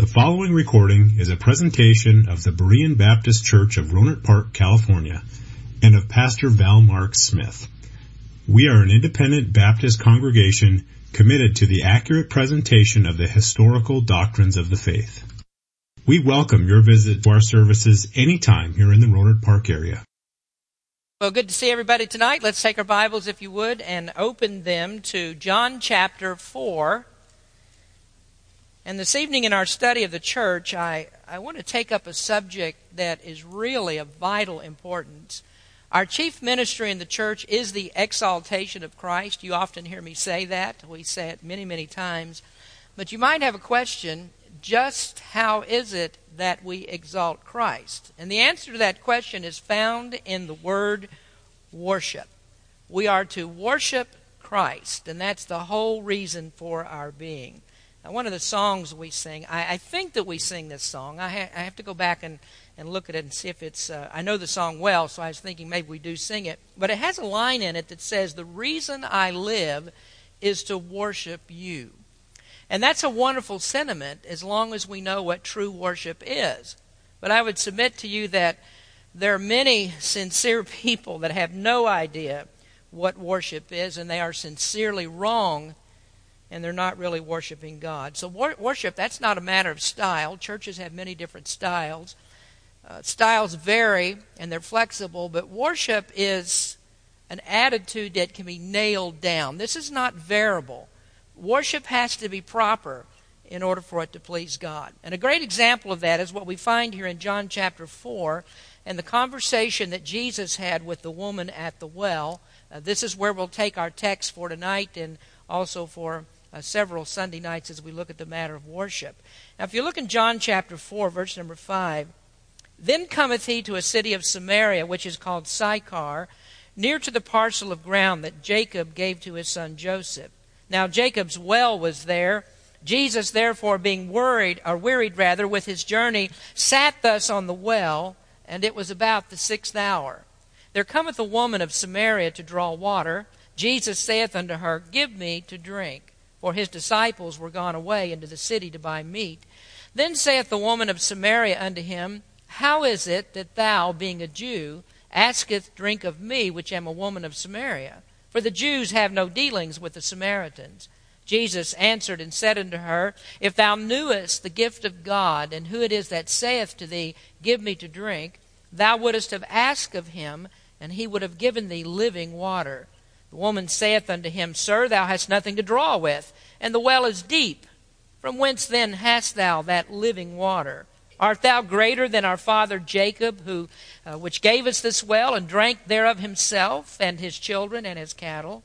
The following recording is a presentation of the Berean Baptist Church of Rohnert Park, California, and of Pastor Val Mark Smith. We are an independent Baptist congregation committed to the accurate presentation of the historical doctrines of the faith. We welcome your visit to our services anytime here in the Rohnert Park area. Well, good to see everybody tonight. Let's take our Bibles, if you would, and open them to John chapter 4. And this evening in our study of the church, I, I want to take up a subject that is really of vital importance. Our chief ministry in the church is the exaltation of Christ. You often hear me say that. We say it many, many times. But you might have a question just how is it that we exalt Christ? And the answer to that question is found in the word worship. We are to worship Christ, and that's the whole reason for our being. Now, one of the songs we sing, I, I think that we sing this song. I, ha- I, have to go back and, and look at it and see if it's. Uh, I know the song well, so I was thinking maybe we do sing it. But it has a line in it that says, The reason I live is to worship you. And that's a wonderful sentiment as long as we know what true worship is. But I would submit to you that there are many sincere people that have no idea what worship is, and they are sincerely wrong and they're not really worshiping God. So, wor- worship, that's not a matter of style. Churches have many different styles. Uh, styles vary and they're flexible, but worship is an attitude that can be nailed down. This is not variable. Worship has to be proper in order for it to please God. And a great example of that is what we find here in John chapter 4 and the conversation that Jesus had with the woman at the well. Uh, this is where we'll take our text for tonight and also for uh, several Sunday nights as we look at the matter of worship. Now, if you look in John chapter 4, verse number 5, then cometh he to a city of Samaria, which is called Sychar, near to the parcel of ground that Jacob gave to his son Joseph. Now, Jacob's well was there. Jesus, therefore, being worried, or wearied rather, with his journey, sat thus on the well, and it was about the sixth hour. There cometh a woman of Samaria to draw water. Jesus saith unto her, Give me to drink for his disciples were gone away into the city to buy meat. Then saith the woman of Samaria unto him, How is it that thou, being a Jew, askest drink of me, which am a woman of Samaria? For the Jews have no dealings with the Samaritans. Jesus answered and said unto her, If thou knewest the gift of God, and who it is that saith to thee, Give me to drink, thou wouldst have asked of him, and he would have given thee living water. The woman saith unto him, Sir, thou hast nothing to draw with, and the well is deep. From whence then hast thou that living water? Art thou greater than our father Jacob, who uh, which gave us this well, and drank thereof himself, and his children, and his cattle?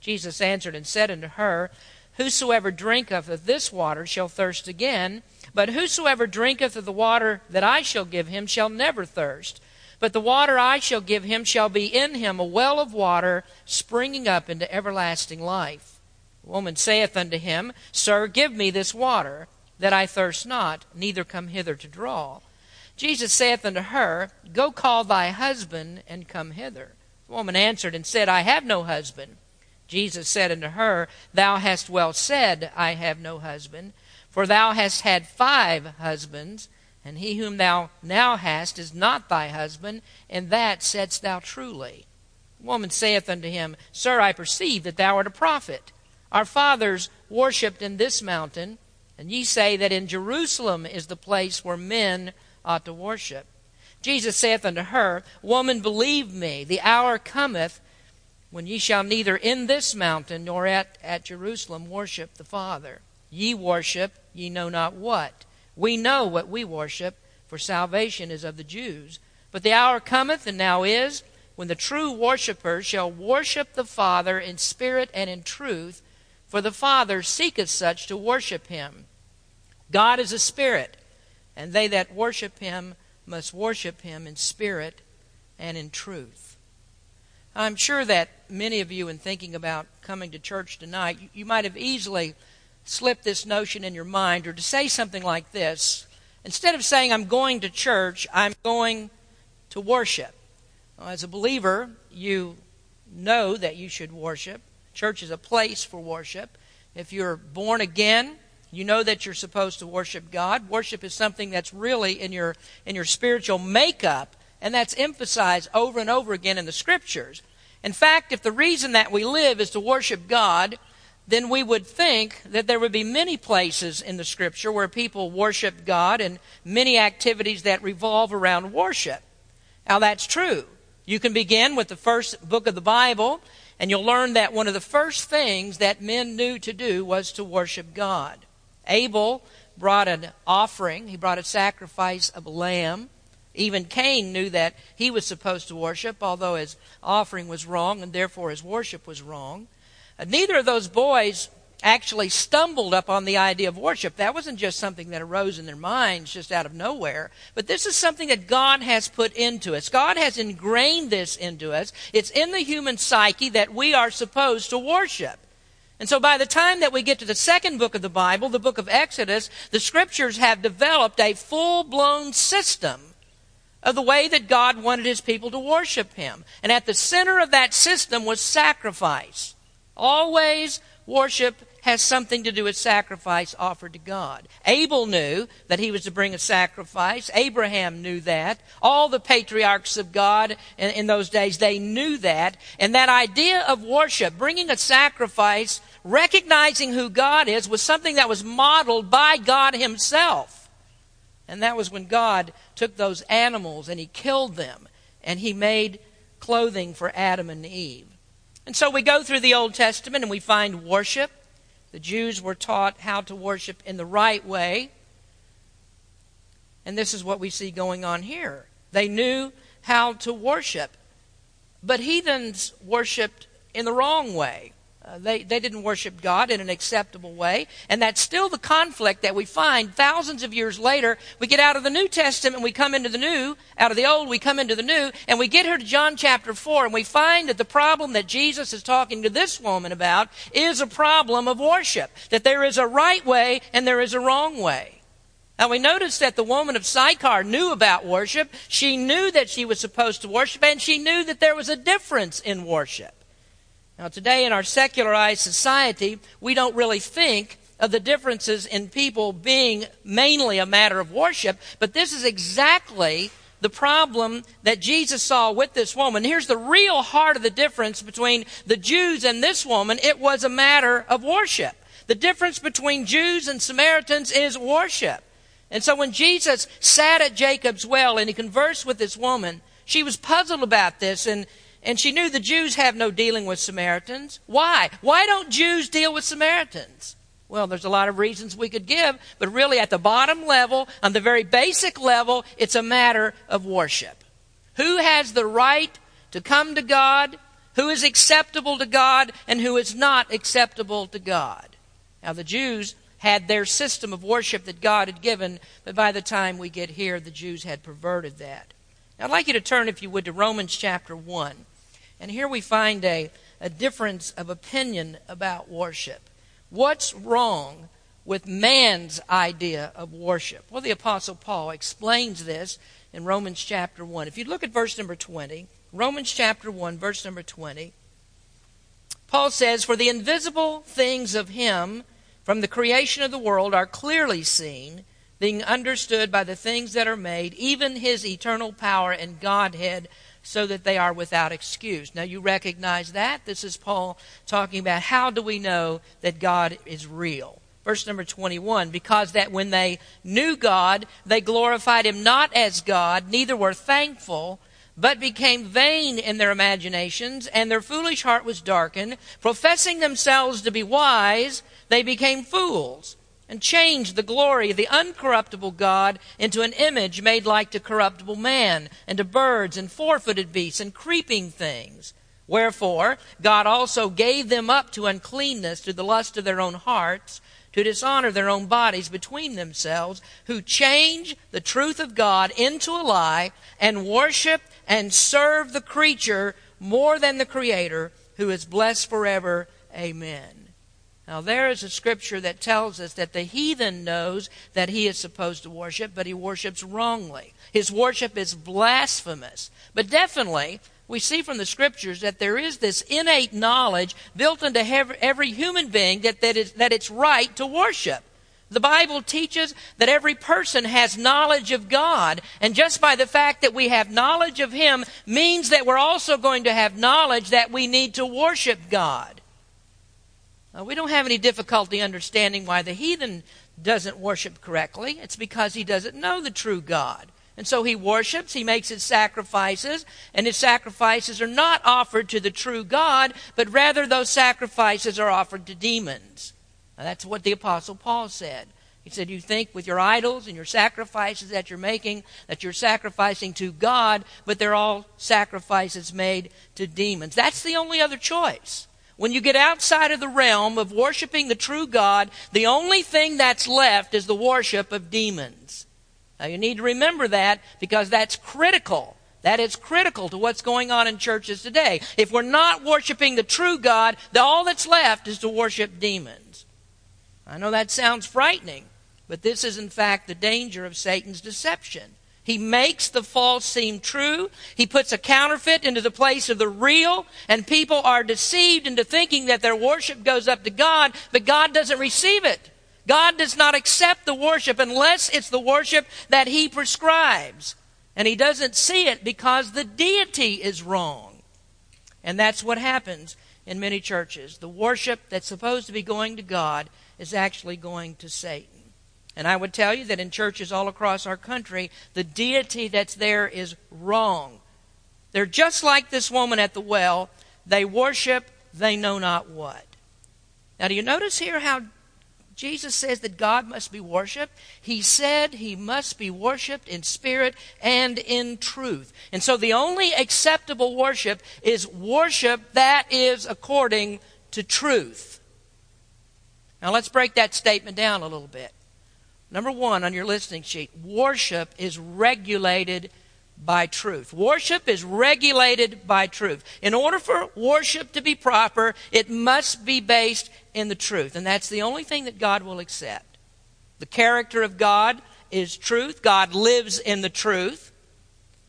Jesus answered and said unto her, Whosoever drinketh of this water shall thirst again, but whosoever drinketh of the water that I shall give him shall never thirst. But the water I shall give him shall be in him a well of water springing up into everlasting life. The woman saith unto him, Sir, give me this water, that I thirst not, neither come hither to draw. Jesus saith unto her, Go call thy husband, and come hither. The woman answered and said, I have no husband. Jesus said unto her, Thou hast well said, I have no husband, for thou hast had five husbands and he whom thou now hast is not thy husband, and that saidst thou truly. The woman saith unto him, Sir, I perceive that thou art a prophet. Our fathers worshipped in this mountain, and ye say that in Jerusalem is the place where men ought to worship. Jesus saith unto her, Woman, believe me, the hour cometh when ye shall neither in this mountain nor at, at Jerusalem worship the Father. Ye worship ye know not what. We know what we worship, for salvation is of the Jews. But the hour cometh, and now is, when the true worshippers shall worship the Father in spirit and in truth, for the Father seeketh such to worship him. God is a spirit, and they that worship him must worship him in spirit and in truth. I'm sure that many of you, in thinking about coming to church tonight, you might have easily slip this notion in your mind or to say something like this. Instead of saying, I'm going to church, I'm going to worship. Well, as a believer, you know that you should worship. Church is a place for worship. If you're born again, You know that you're supposed to worship God. Worship is something that's really in your in your spiritual makeup, and that's emphasized over and over again in the scriptures. In fact, if the reason that we live is to worship God, then we would think that there would be many places in the scripture where people worship God and many activities that revolve around worship. Now that's true. You can begin with the first book of the Bible, and you'll learn that one of the first things that men knew to do was to worship God. Abel brought an offering, he brought a sacrifice of a lamb. Even Cain knew that he was supposed to worship, although his offering was wrong and therefore his worship was wrong. Neither of those boys actually stumbled upon the idea of worship. That wasn't just something that arose in their minds just out of nowhere, but this is something that God has put into us. God has ingrained this into us. It's in the human psyche that we are supposed to worship. And so by the time that we get to the second book of the Bible, the book of Exodus, the scriptures have developed a full blown system of the way that God wanted his people to worship him. And at the center of that system was sacrifice. Always worship has something to do with sacrifice offered to God. Abel knew that he was to bring a sacrifice. Abraham knew that. All the patriarchs of God in, in, those days, they knew that. And that idea of worship, bringing a sacrifice, recognizing who God is, was something that was modeled by God himself. And that was when God took those animals and he killed them and he made clothing for Adam and Eve. And so we go through the Old Testament and we find worship. The Jews were taught how to worship in the right way. And this is what we see going on here. They knew how to worship, but heathens worshiped in the wrong way. Uh, they, they didn't worship God in an acceptable way. And that's still the conflict that we find thousands of years later. We get out of the New Testament, and we come into the New, out of the Old, we come into the New, and we get here to John chapter 4, and we find that the problem that Jesus is talking to this woman about is a problem of worship. That there is a right way and there is a wrong way. Now we notice that the woman of Sychar knew about worship. She knew that she was supposed to worship, and she knew that there was a difference in worship. Now, today in our secularized society, we don't really think of the differences in people being mainly a matter of worship, but this is exactly the problem that Jesus saw with this woman. Here's the real heart of the difference between the Jews and this woman. It was a matter of worship. The difference between Jews and Samaritans is worship. And so when Jesus sat at Jacob's well and he conversed with this woman, she was puzzled about this and and she knew the Jews have no dealing with Samaritans. Why? Why don't Jews deal with Samaritans? Well, there's a lot of reasons we could give, but really at the bottom level, on the very basic level, it's a matter of worship. Who has the right to come to God? Who is acceptable to God and who is not acceptable to God? Now, the Jews had their system of worship that God had given, but by the time we get here, the Jews had perverted that. Now, I'd like you to turn, if you would, to Romans chapter 1. And here we find a, a difference of opinion about worship. What's wrong with man's idea of worship? Well, the Apostle Paul explains this in Romans chapter 1. If you look at verse number 20, Romans chapter 1, verse number 20, Paul says, For the invisible things of him from the creation of the world are clearly seen, being understood by the things that are made, even his eternal power and Godhead so that they are without excuse. Now you recognize that. This is Paul talking about how do we know that God is real. Verse number 21 Because that when they knew God, they glorified him not as God, neither were thankful, but became vain in their imaginations, and their foolish heart was darkened. Professing themselves to be wise, they became fools and changed the glory of the uncorruptible God into an image made like to corruptible man, and to birds, and four footed beasts, and creeping things. Wherefore, God also gave them up to uncleanness, to the lust of their own hearts, to dishonor their own bodies between themselves, who change the truth of God into a lie, and worship and serve the creature more than the Creator, who is blessed forever. Amen. Now, there is a scripture that tells us that the heathen knows that he is supposed to worship, but he worships wrongly. His worship is blasphemous. But definitely, we see from the scriptures that there is this innate knowledge built into every human being that, that, is, that it's right to worship. The Bible teaches that every person has knowledge of God, and just by the fact that we have knowledge of Him means that we're also going to have knowledge that we need to worship God. Now, we don't have any difficulty understanding why the heathen doesn't worship correctly. It's because he doesn't know the true God. And so he worships, he makes his sacrifices, and his sacrifices are not offered to the true God, but rather those sacrifices are offered to demons. Now, that's what the Apostle Paul said. He said, You think with your idols and your sacrifices that you're making that you're sacrificing to God, but they're all sacrifices made to demons. That's the only other choice. When you get outside of the realm of worshiping the true God, the only thing that's left is the worship of demons. Now you need to remember that because that's critical. That is critical to what's going on in churches today. If we're not worshiping the true God, all that's left is to worship demons. I know that sounds frightening, but this is in fact the danger of Satan's deception. He makes the false seem true. He puts a counterfeit into the place of the real, and people are deceived into thinking that their worship goes up to God, but God doesn't receive it. God does not accept the worship unless it's the worship that He prescribes. And He doesn't see it because the deity is wrong. And that's what happens in many churches. The worship that's supposed to be going to God is actually going to Satan. And I would tell you that in churches all across our country, the deity that's there is wrong. They're just like this woman at the well. They worship, they know not what. Now, do you notice here how Jesus says that God must be worshiped? He said he must be worshiped in spirit and in truth. And so the only acceptable worship is worship that is according to truth. Now let's break that statement down a little bit. Number one on your listening sheet worship is regulated by truth. Worship is regulated by truth. In order for worship to be proper, it must be based in the truth. And that's the only thing that God will accept. The character of God is truth. God lives in the truth.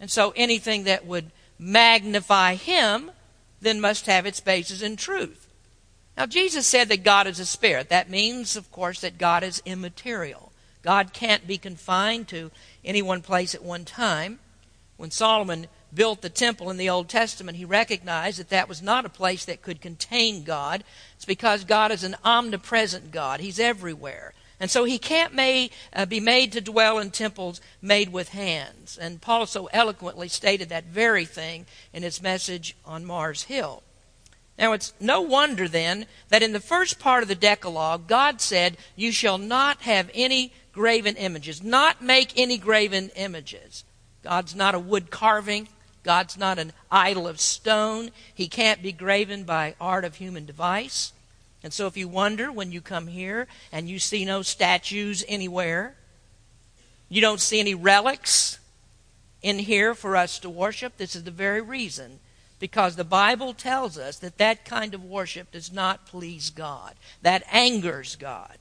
And so anything that would magnify Him then must have its basis in truth. Now, Jesus said that God is a spirit. That means, of course, that God is immaterial. God can't be confined to any one place at one time. When Solomon built the temple in the Old Testament, he recognized that that was not a place that could contain God. It's because God is an omnipresent God, He's everywhere. And so he can't may, uh, be made to dwell in temples made with hands. And Paul so eloquently stated that very thing in his message on Mars Hill. Now, it's no wonder then that in the first part of the Decalogue, God said, You shall not have any graven images, not make any graven images. God's not a wood carving, God's not an idol of stone. He can't be graven by art of human device. And so, if you wonder when you come here and you see no statues anywhere, you don't see any relics in here for us to worship, this is the very reason because the Bible tells us that that kind of worship does not please God. That angers God.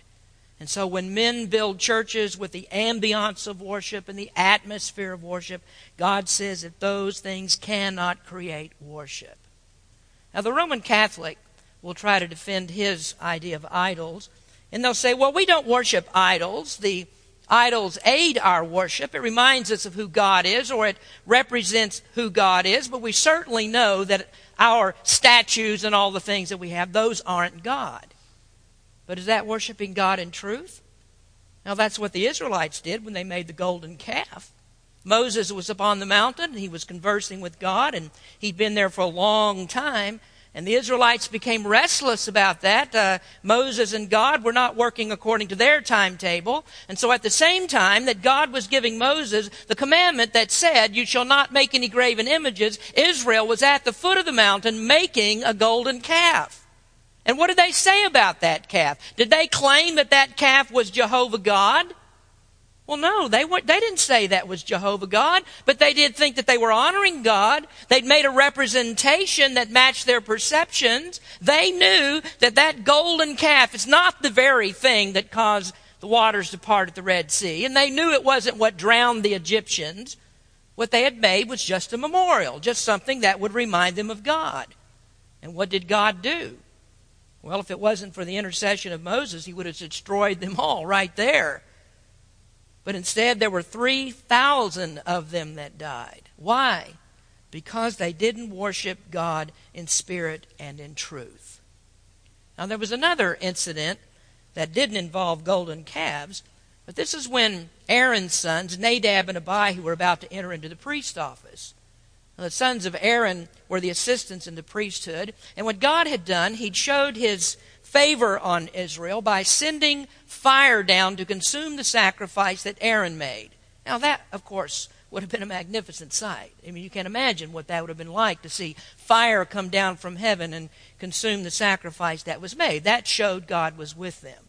And so when men build churches with the ambiance of worship and the atmosphere of worship, God says that those things cannot create worship. Now, the Roman Catholic will try to defend his idea of idols, and they'll say, well, we don't worship idols. The Idols aid our worship. It reminds us of who God is, or it represents who God is, but we certainly know that our statues and all the things that we have, those aren't God. But is that worshiping God in truth? Now, that's what the Israelites did when they made the golden calf. Moses was upon the mountain, and he was conversing with God, and he'd been there for a long time. And the Israelites became restless about that. Uh, Moses and God were not working according to their timetable. And so at the same time that God was giving Moses the commandment that said, you shall not make any graven images, Israel was at the foot of the mountain making a golden calf. And what did they say about that calf? Did they claim that that calf was Jehovah God? Well, no, they, were, they didn't say that was Jehovah God, but they did think that they were honoring God. They'd made a representation that matched their perceptions. They knew that that golden calf is not the very thing that caused the waters to part at the Red Sea, and they knew it wasn't what drowned the Egyptians. What they had made was just a memorial, just something that would remind them of God. And what did God do? Well, if it wasn't for the intercession of Moses, he would have destroyed them all right there. But instead, there were 3,000 of them that died. Why? Because they didn't worship God in spirit and in truth. Now, there was another incident that didn't involve golden calves, but this is when Aaron's sons, Nadab and Abihu, were about to enter into the priest office. Now, the sons of Aaron were the assistants in the priesthood, and what God had done, He'd showed His favor on Israel by sending fire down to consume the sacrifice that Aaron made. Now, that, of course, would have been a magnificent sight. I mean, you can't imagine what that would have been like to see fire come down from heaven and consume the sacrifice that was made. That showed God was with them.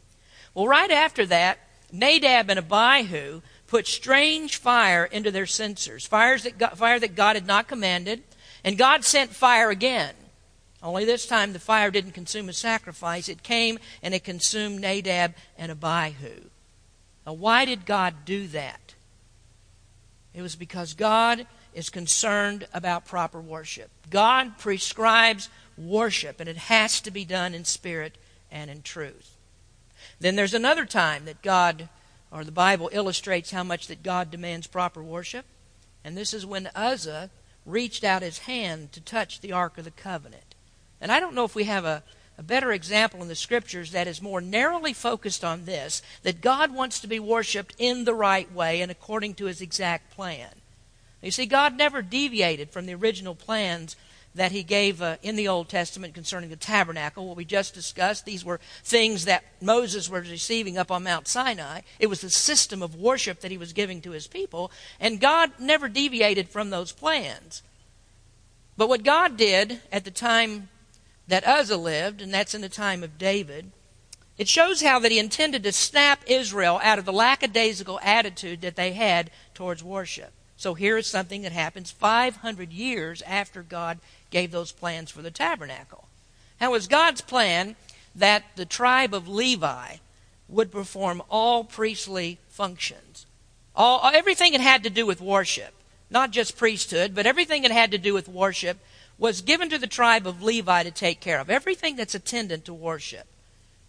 Well, right after that, Nadab and Abihu put strange fire into their censers, fires that God, fire that God had not commanded, and God sent fire again. Only this time the fire didn't consume a sacrifice. It came and it consumed Nadab and Abihu. Now, why did God do that? It was because God is concerned about proper worship. God prescribes worship, and it has to be done in spirit and in truth. Then there's another time that God, or the Bible illustrates how much that God demands proper worship, and this is when Uzzah reached out his hand to touch the Ark of the Covenant. And I don't know if we have a, a better example in the scriptures that is more narrowly focused on this that God wants to be worshiped in the right way and according to his exact plan. You see, God never deviated from the original plans that he gave uh, in the Old Testament concerning the tabernacle, what we just discussed. These were things that Moses was receiving up on Mount Sinai. It was the system of worship that he was giving to his people, and God never deviated from those plans. But what God did at the time that Uzzah lived, and that's in the time of David, it shows how that he intended to snap Israel out of the lackadaisical attitude that they had towards worship. So here is something that happens 500 years after God gave those plans for the tabernacle. Now, it was God's plan that the tribe of Levi would perform all priestly functions. All, everything that had to do with worship, not just priesthood, but everything that had to do with worship was given to the tribe of Levi to take care of, everything that's attendant to worship.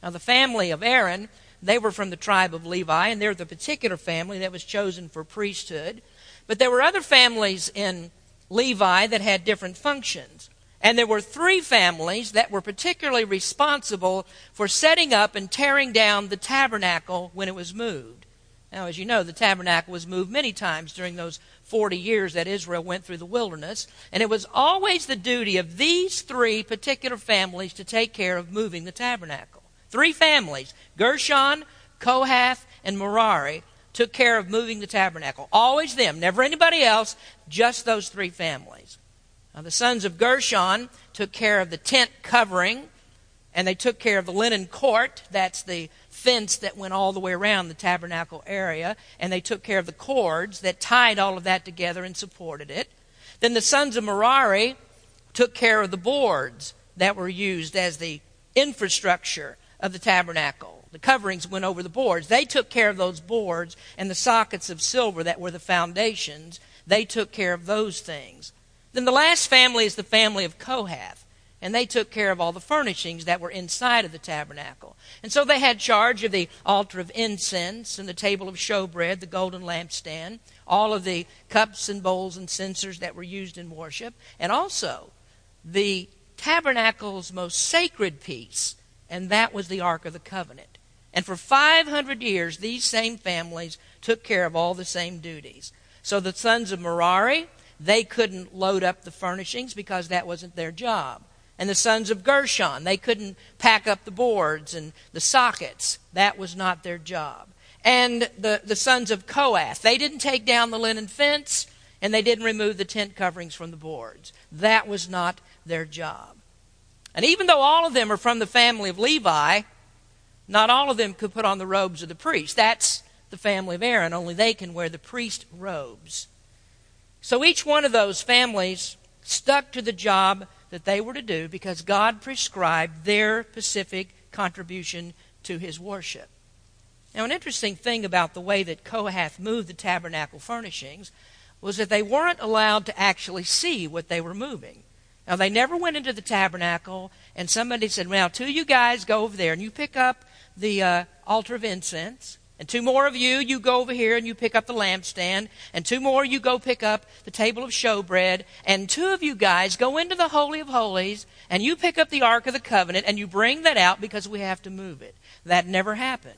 Now, the family of Aaron, they were from the tribe of Levi, and they're the particular family that was chosen for priesthood. But there were other families in Levi that had different functions. And there were three families that were particularly responsible for setting up and tearing down the tabernacle when it was moved. Now, as you know, the tabernacle was moved many times during those 40 years that Israel went through the wilderness. And it was always the duty of these three particular families to take care of moving the tabernacle. Three families Gershon, Kohath, and Merari took care of moving the tabernacle. Always them, never anybody else, just those three families. Now, the sons of Gershon took care of the tent covering, and they took care of the linen court. That's the fence that went all the way around the tabernacle area, and they took care of the cords that tied all of that together and supported it. Then the sons of Merari took care of the boards that were used as the infrastructure of the tabernacle. The coverings went over the boards. They took care of those boards and the sockets of silver that were the foundations. They took care of those things. Then the last family is the family of Kohath and they took care of all the furnishings that were inside of the tabernacle. And so they had charge of the altar of incense and the table of showbread, the golden lampstand, all of the cups and bowls and censers that were used in worship, and also the tabernacle's most sacred piece, and that was the Ark of the Covenant. And for 500 years, these same families took care of all the same duties. So the sons of Merari, they couldn't load up the furnishings because that wasn't their job and the sons of Gershon. They couldn't pack up the boards and the sockets. That was not their job. And the, the sons of Kohath. They didn't take down the linen fence and they didn't remove the tent coverings from the boards. That was not their job. And even though all of them are from the family of Levi, not all of them could put on the robes of the priest. That's the family of Aaron. Only they can wear the priest robes. So each one of those families stuck to the job that they were to do because God prescribed their specific contribution to his worship. Now, an interesting thing about the way that Kohath moved the tabernacle furnishings was that they weren't allowed to actually see what they were moving. Now, they never went into the tabernacle, and somebody said, Well, two of you guys go over there and you pick up the uh, altar of incense. And two more of you, you go over here and you pick up the lampstand. And two more, you go pick up the table of showbread. And two of you guys go into the Holy of Holies and you pick up the Ark of the Covenant and you bring that out because we have to move it. That never happened.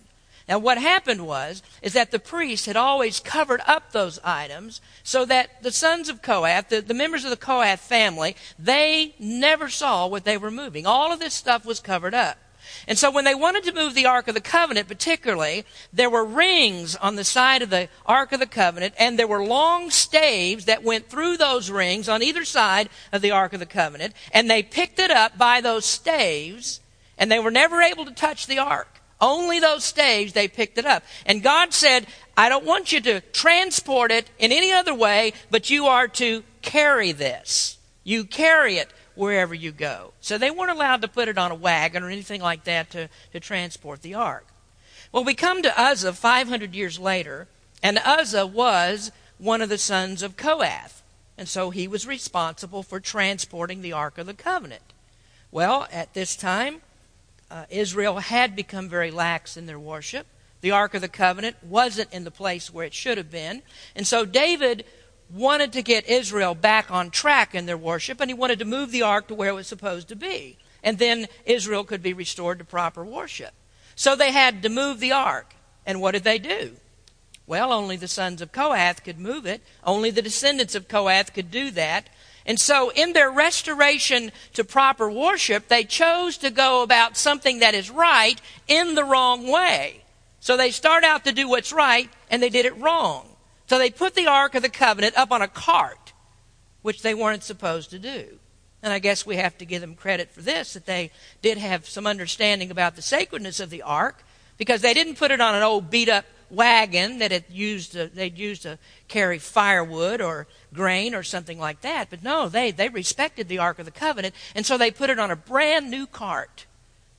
Now, what happened was, is that the priests had always covered up those items so that the sons of Kohath, the, the members of the Kohath family, they never saw what they were moving. All of this stuff was covered up. And so when they wanted to move the Ark of the Covenant, particularly, there were rings on the side of the Ark of the Covenant, and there were long staves that went through those rings on either side of the Ark of the Covenant, and they picked it up by those staves, and they were never able to touch the Ark. Only those staves, they picked it up. And God said, I don't want you to transport it in any other way, but you are to carry this. You carry it wherever you go. So they weren't allowed to put it on a wagon or anything like that to, to transport the ark. Well, we come to Uzzah 500 years later, and Uzzah was one of the sons of Kohath. And so he was responsible for transporting the Ark of the Covenant. Well, at this time, uh, Israel had become very lax in their worship. The Ark of the Covenant wasn't in the place where it should have been. And so David wanted to get Israel back on track in their worship, and he wanted to move the ark to where it was supposed to be. And then Israel could be restored to proper worship. So they had to move the ark. And what did they do? Well, only the sons of Kohath could move it. Only the descendants of Kohath could do that. And so, in their restoration to proper worship, they chose to go about something that is right in the wrong way. So they start out to do what's right, and they did it wrong. So they put the Ark of the Covenant up on a cart, which they weren't supposed to do. And I guess we have to give them credit for this, that they did have some understanding about the sacredness of the Ark, because they didn't put it on an old beat up wagon that it used to, they'd used to carry firewood or grain or something like that. But no, they, they respected the Ark of the Covenant, and so they put it on a brand new cart.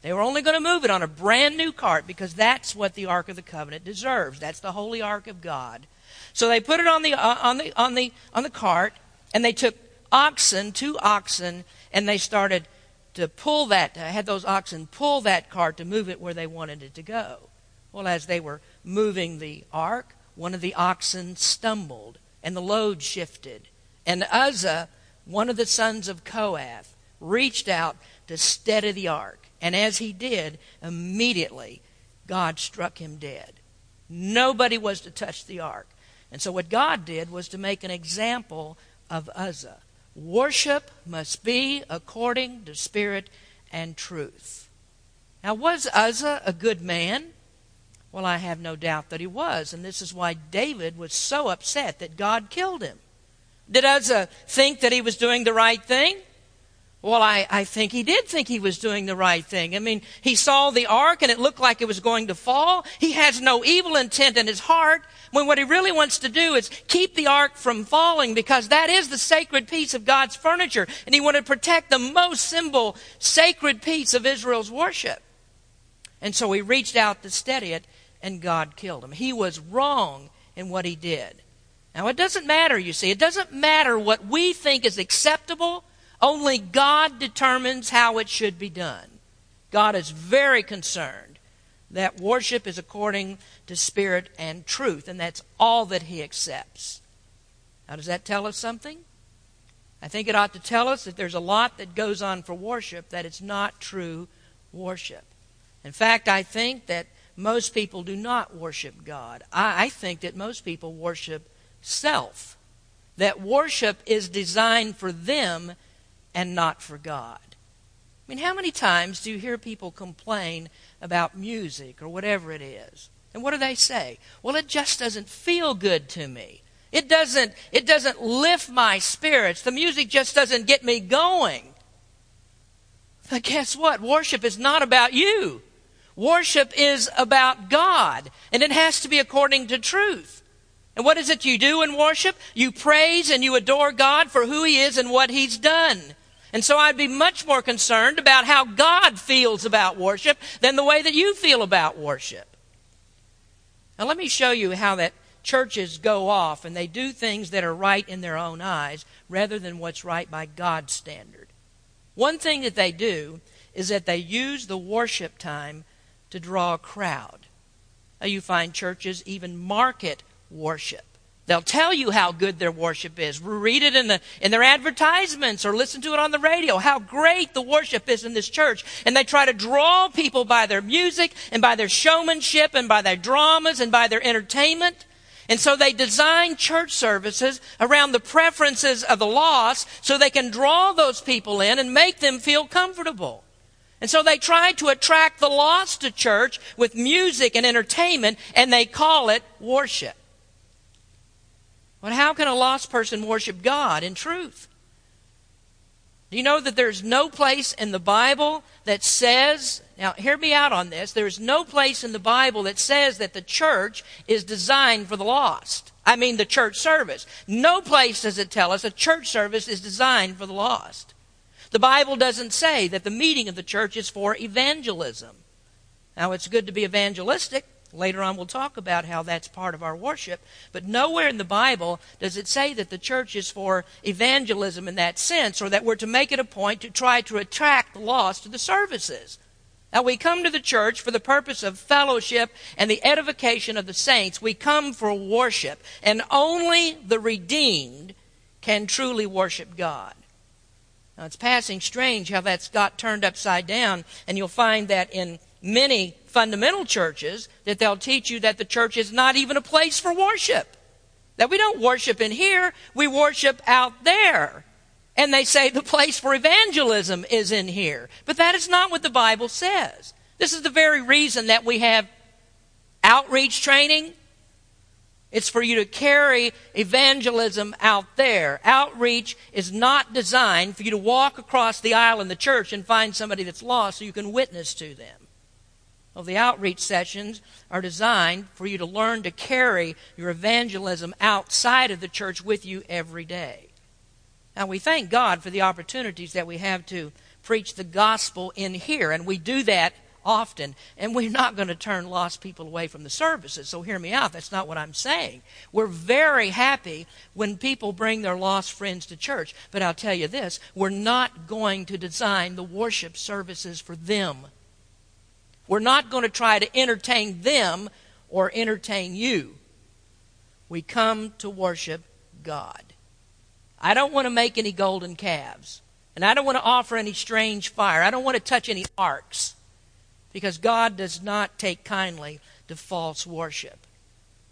They were only going to move it on a brand new cart because that's what the Ark of the Covenant deserves. That's the holy Ark of God. So they put it on the, uh, on the, on the, on the cart, and they took oxen, two oxen, and they started to pull that, had those oxen pull that cart to move it where they wanted it to go. Well, as they were moving the ark, one of the oxen stumbled, and the load shifted. And Uzzah, one of the sons of Kohath, reached out to steady the ark. And as he did, immediately God struck him dead. Nobody was to touch the ark. And so what God did was to make an example of Uzzah. Worship must be according to spirit and truth. Now, was Uzzah a good man? Well, I have no doubt that he was, and this is why David was so upset that God killed him. Did Uzzah think that he was doing the right thing? Well, I, I think he did think he was doing the right thing. I mean, he saw the ark and it looked like it was going to fall. He has no evil intent in his heart when what he really wants to do is keep the ark from falling because that is the sacred piece of God's furniture. And he wanted to protect the most symbol, sacred piece of Israel's worship. And so he reached out to steady it and God killed him. He was wrong in what he did. Now, it doesn't matter, you see. It doesn't matter what we think is acceptable. Only God determines how it should be done. God is very concerned that worship is according to spirit and truth, and that's all that He accepts. Now, does that tell us something? I think it ought to tell us that there's a lot that goes on for worship that it's not true worship. In fact, I think that most people do not worship God. I, I think that most people worship self. That worship is designed for them and not for God. I mean, how many times do you hear people complain about music or whatever it is? And what do they say? Well, it just doesn't feel good to me. It doesn't, it doesn't lift my spirits. The music just doesn't get me going. But guess what? Worship is not about you. Worship is about God, and it has to be according to truth. And what is it you do in worship? You praise and you adore God for who He is and what He's done. And so I'd be much more concerned about how God feels about worship than the way that you feel about worship. Now, let me show you how that churches go off and they do things that are right in their own eyes rather than what's right by God's standard. One thing that they do is that they use the worship time to draw a crowd. Now, you find churches even market worship. They'll tell you how good their worship is. Read it in, the, in their advertisements or listen to it on the radio, how great the worship is in this church. And they try to draw people by their music and by their showmanship and by their dramas and by their entertainment. And so they design church services around the preferences of the lost so they can draw those people in and make them feel comfortable. And so they try to attract the lost to church with music and entertainment and they call it worship. But how can a lost person worship God in truth? Do you know that there's no place in the Bible that says, now hear me out on this, there's no place in the Bible that says that the church is designed for the lost. I mean the church service. No place does it tell us a church service is designed for the lost. The Bible doesn't say that the meeting of the church is for evangelism. Now, it's good to be evangelistic, Later on, we'll talk about how that's part of our worship. But nowhere in the Bible does it say that the church is for evangelism in that sense, or that we're to make it a point to try to attract the lost to the services. Now, we come to the church for the purpose of fellowship and the edification of the saints. We come for worship, and only the redeemed can truly worship God. Now, it's passing strange how that's got turned upside down, and you'll find that in many fundamental churches that they'll teach you that the church is not even a place for worship. That we don't worship in here, we worship out there. And they say the place for evangelism is in here. But that is not what the Bible says. This is the very reason that we have outreach training. It's for you to carry evangelism out there. Outreach is not designed for you to walk across the aisle in the church and find somebody that's lost so you can witness to them of the outreach sessions are designed for you to learn to carry your evangelism outside of the church with you every day. Now, we thank God for the opportunities that we have to preach the gospel in here, and we do that often. And we're not going to turn lost people away from the services, so hear me out. That's not what I'm saying. We're very happy when people bring their lost friends to church, but I'll tell you this we're not going to design the worship services for them we're not going to try to entertain them or entertain you. We come to worship God. I don't want to make any golden calves. And I don't want to offer any strange fire. I don't want to touch any arks. Because God does not take kindly to false worship.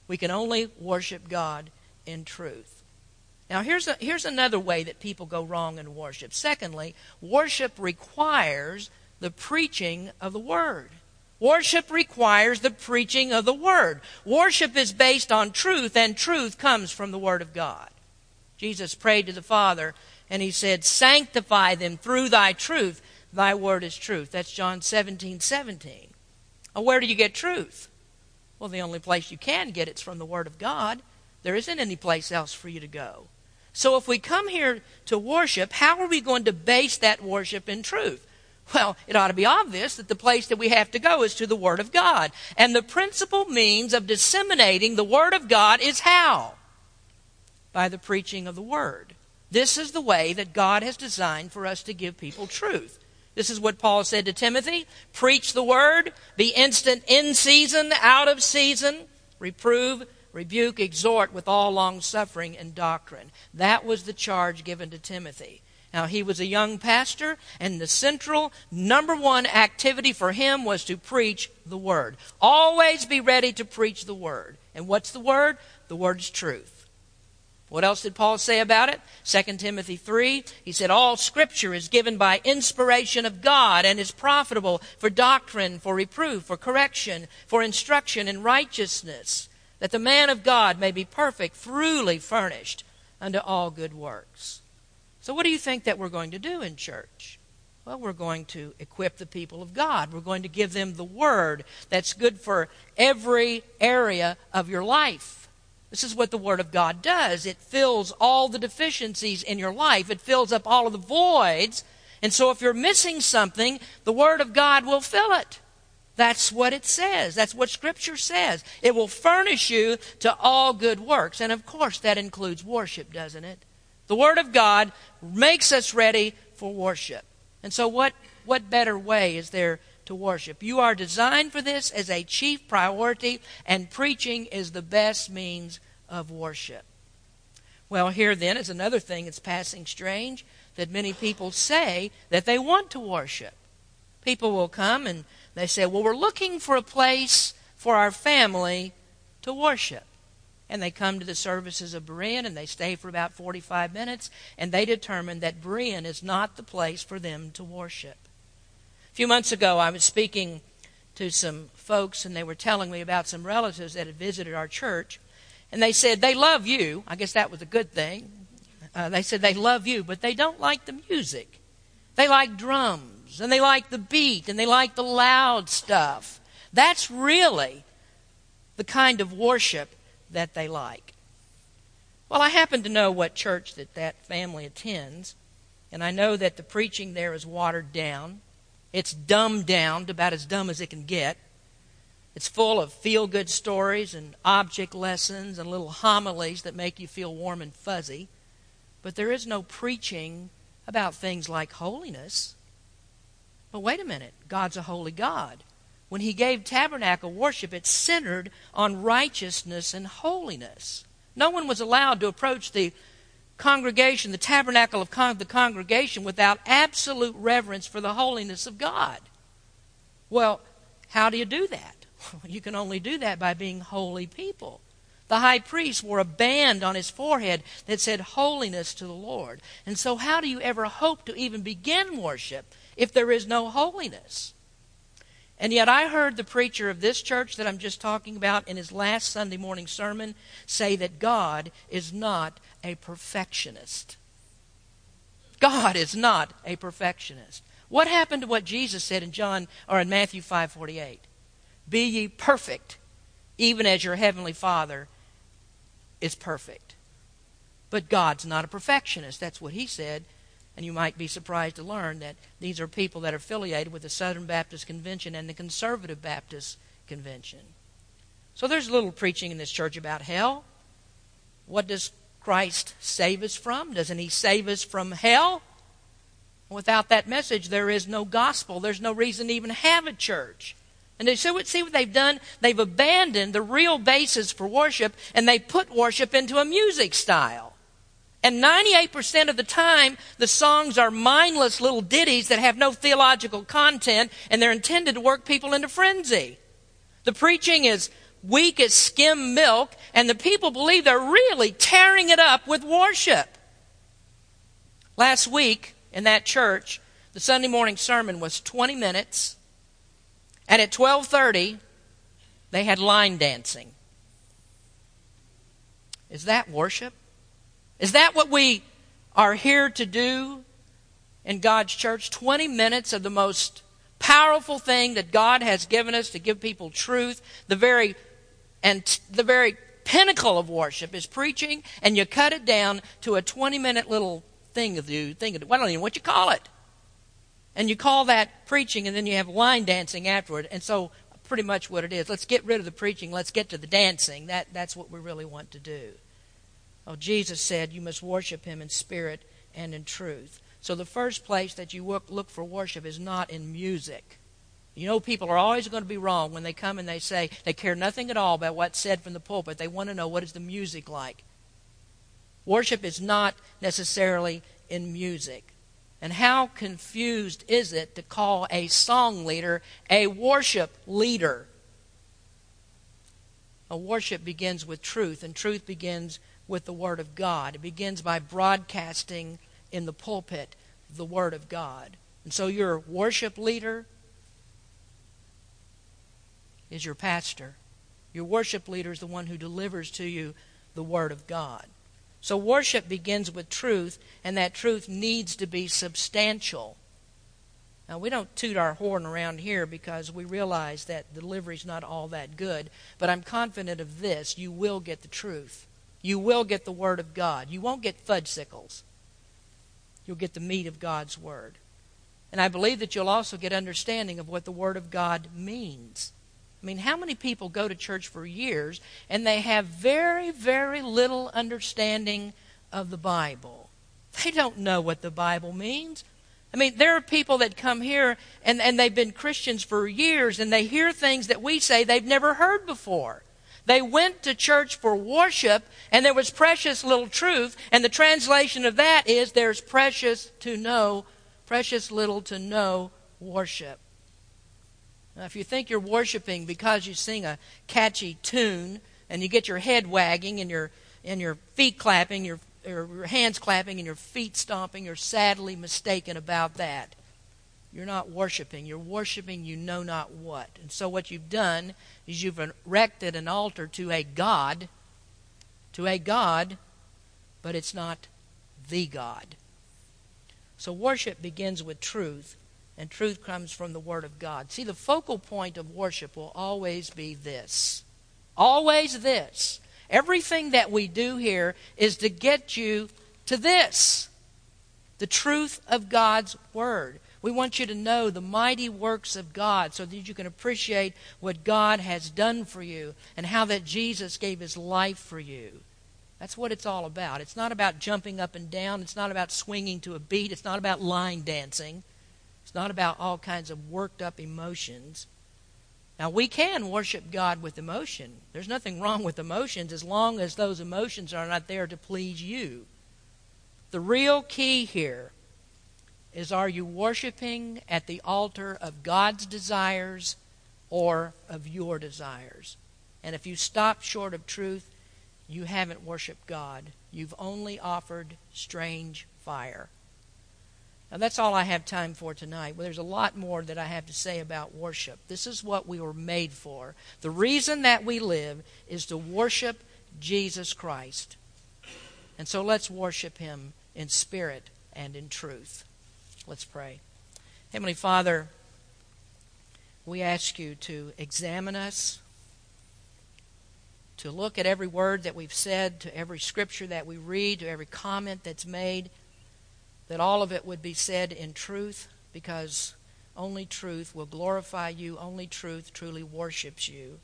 We can only worship God in truth. Now, here's, a, here's another way that people go wrong in worship. Secondly, worship requires the preaching of the Word. Worship requires the preaching of the Word. Worship is based on truth, and truth comes from the Word of God. Jesus prayed to the Father, and he said, Sanctify them through thy truth. Thy word is truth. That's John 17, 17. Well, where do you get truth? Well, the only place you can get it's from the Word of God. There isn't any place else for you to go. So if we come here to worship, how are we going to base that worship in truth? Well, it ought to be obvious that the place that we have to go is to the Word of God. And the principal means of disseminating the Word of God is how? By the preaching of the Word. This is the way that God has designed for us to give people truth. This is what Paul said to Timothy preach the Word, be instant in season, out of season, reprove, rebuke, exhort with all long suffering and doctrine. That was the charge given to Timothy. Now, he was a young pastor, and the central number one activity for him was to preach the Word. Always be ready to preach the Word. And what's the Word? The Word is truth. What else did Paul say about it? 2 Timothy 3, he said, All scripture is given by inspiration of God and is profitable for doctrine, for reproof, for correction, for instruction in righteousness, that the man of God may be perfect, truly furnished unto all good works. So, what do you think that we're going to do in church? Well, we're going to equip the people of God. We're going to give them the word that's good for every area of your life. This is what the Word of God does. It fills all the deficiencies in your life, it fills up all of the voids. And so, if you're missing something, the Word of God will fill it. That's what it says. That's what Scripture says. It will furnish you to all good works. And of course, that includes worship, doesn't it? The Word of God makes us ready for worship. And so, what, what better way is there to worship? You are designed for this as a chief priority, and preaching is the best means of worship. Well, here then is another thing that's passing strange that many people say that they want to worship. People will come and they say, Well, we're looking for a place for our family to worship. And they come to the services of Berean and they stay for about 45 minutes and they determine that Berean is not the place for them to worship. A few months ago, I was speaking to some folks and they were telling me about some relatives that had visited our church. And they said, They love you. I guess that was a good thing. Uh, they said they love you, but they don't like the music. They like drums and they like the beat and they like the loud stuff. That's really the kind of worship that they like. Well, I happen to know what church that that family attends, and I know that the preaching there is watered down. It's dumbed down about as dumb as it can get. It's full of feel good stories and object lessons and little homilies that make you feel warm and fuzzy. But there is no preaching about things like holiness. But wait a minute God's a holy God. When he gave tabernacle worship, it centered on righteousness and holiness. No one was allowed to approach the congregation, the tabernacle of con- the congregation, without absolute reverence for the holiness of God. Well, how do you do that? You can only do that by being holy people. The high priest wore a band on his forehead that said holiness to the Lord. And so, how do you ever hope to even begin worship if there is no holiness? And yet, I heard the preacher of this church that I'm just talking about in his last Sunday morning sermon say that God is not a perfectionist. God is not a perfectionist. What happened to what Jesus said in John or in Matthew 5:48? Be ye perfect, even as your heavenly Father is perfect. But God's not a perfectionist. That's what he said. And you might be surprised to learn that these are people that are affiliated with the Southern Baptist Convention and the Conservative Baptist Convention. So there's little preaching in this church about hell. What does Christ save us from? Doesn't he save us from hell? Without that message, there is no gospel. There's no reason to even have a church. And they see what, see what they've done? They've abandoned the real basis for worship and they put worship into a music style. And 98% of the time, the songs are mindless little ditties that have no theological content and they're intended to work people into frenzy. The preaching is weak as skim milk and the people believe they're really tearing it up with worship. Last week in that church, the Sunday morning sermon was 20 minutes and at 12:30 they had line dancing. Is that worship? Is that what we are here to do in God's church? 20 minutes of the most powerful thing that God has given us to give people truth, the very and the very pinnacle of worship is preaching, and you cut it down to a 20 minute little thing of you, thing of, I don't even know what you call it. And you call that preaching, and then you have line dancing afterward. And so, pretty much what it is. Let's get rid of the preaching. Let's get to the dancing. That, that's what we really want to do. Oh, Jesus said you must worship him in spirit and in truth. So the first place that you look, look for worship is not in music. You know, people are always going to be wrong when they come and they say they care nothing at all about what's said from the pulpit. They want to know what is the music like. Worship is not necessarily in music. And how confused is it to call a song leader a worship leader? A worship begins with truth, and truth begins with the Word of God. It begins by broadcasting in the pulpit the Word of God. And so your worship leader is your pastor. Your worship leader is the one who delivers to you the Word of God. So worship begins with truth, and that truth needs to be substantial. Now, we don't toot our horn around here because we realize that delivery is not all that good, but I'm confident of this you will get the truth. You will get the Word of God. You won't get fudgesicles. You'll get the meat of God's Word. And I believe that you'll also get understanding of what the Word of God means. I mean, how many people go to church for years and they have very, very little understanding of the Bible? They don't know what the Bible means. I mean, there are people that come here and, and they've been Christians for years and they hear things that we say they've never heard before. They went to church for worship and there was precious little truth, and the translation of that is there's precious to know, precious little to know worship. Now, if you think you're worshiping because you sing a catchy tune and you get your head wagging and your and your feet clapping, your, your hands clapping, and your feet stomping, you're sadly mistaken about that. You're not worshiping. You're worshiping you know not what. And so what you've done is you've erected an altar to a God, to a God, but it's not the God. So worship begins with truth, and truth comes from the Word of God. See, the focal point of worship will always be this. Always this. Everything that we do here is to get you to this the truth of God's Word. We want you to know the mighty works of God so that you can appreciate what God has done for you and how that Jesus gave his life for you. That's what it's all about. It's not about jumping up and down. It's not about swinging to a beat. It's not about line dancing. It's not about all kinds of worked up emotions. Now, we can worship God with emotion. There's nothing wrong with emotions as long as those emotions are not there to please you. The real key here is are you worshiping at the altar of God's desires or of your desires? And if you stop short of truth, you haven't worshiped God. You've only offered strange fire. Now, that's all I have time for tonight. Well, there's a lot more that I have to say about worship. This is what we were made for. The reason that we live is to worship Jesus Christ. And so let's worship him in spirit and in truth. Let's pray. Heavenly Father, we ask you to examine us, to look at every word that we've said, to every scripture that we read, to every comment that's made that all of it would be said in truth because only truth will glorify you, only truth truly worships you.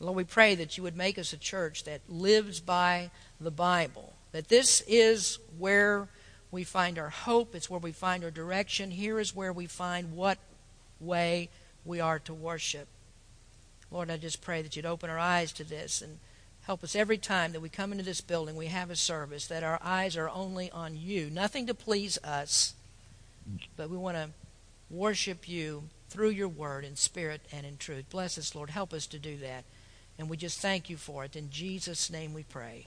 Lord, we pray that you would make us a church that lives by the Bible, that this is where we find our hope, it's where we find our direction. Here is where we find what way we are to worship. Lord, I just pray that you'd open our eyes to this and Help us every time that we come into this building, we have a service, that our eyes are only on you. Nothing to please us, but we want to worship you through your word in spirit and in truth. Bless us, Lord. Help us to do that. And we just thank you for it. In Jesus' name we pray.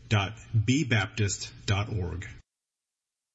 www.bbaptist.org.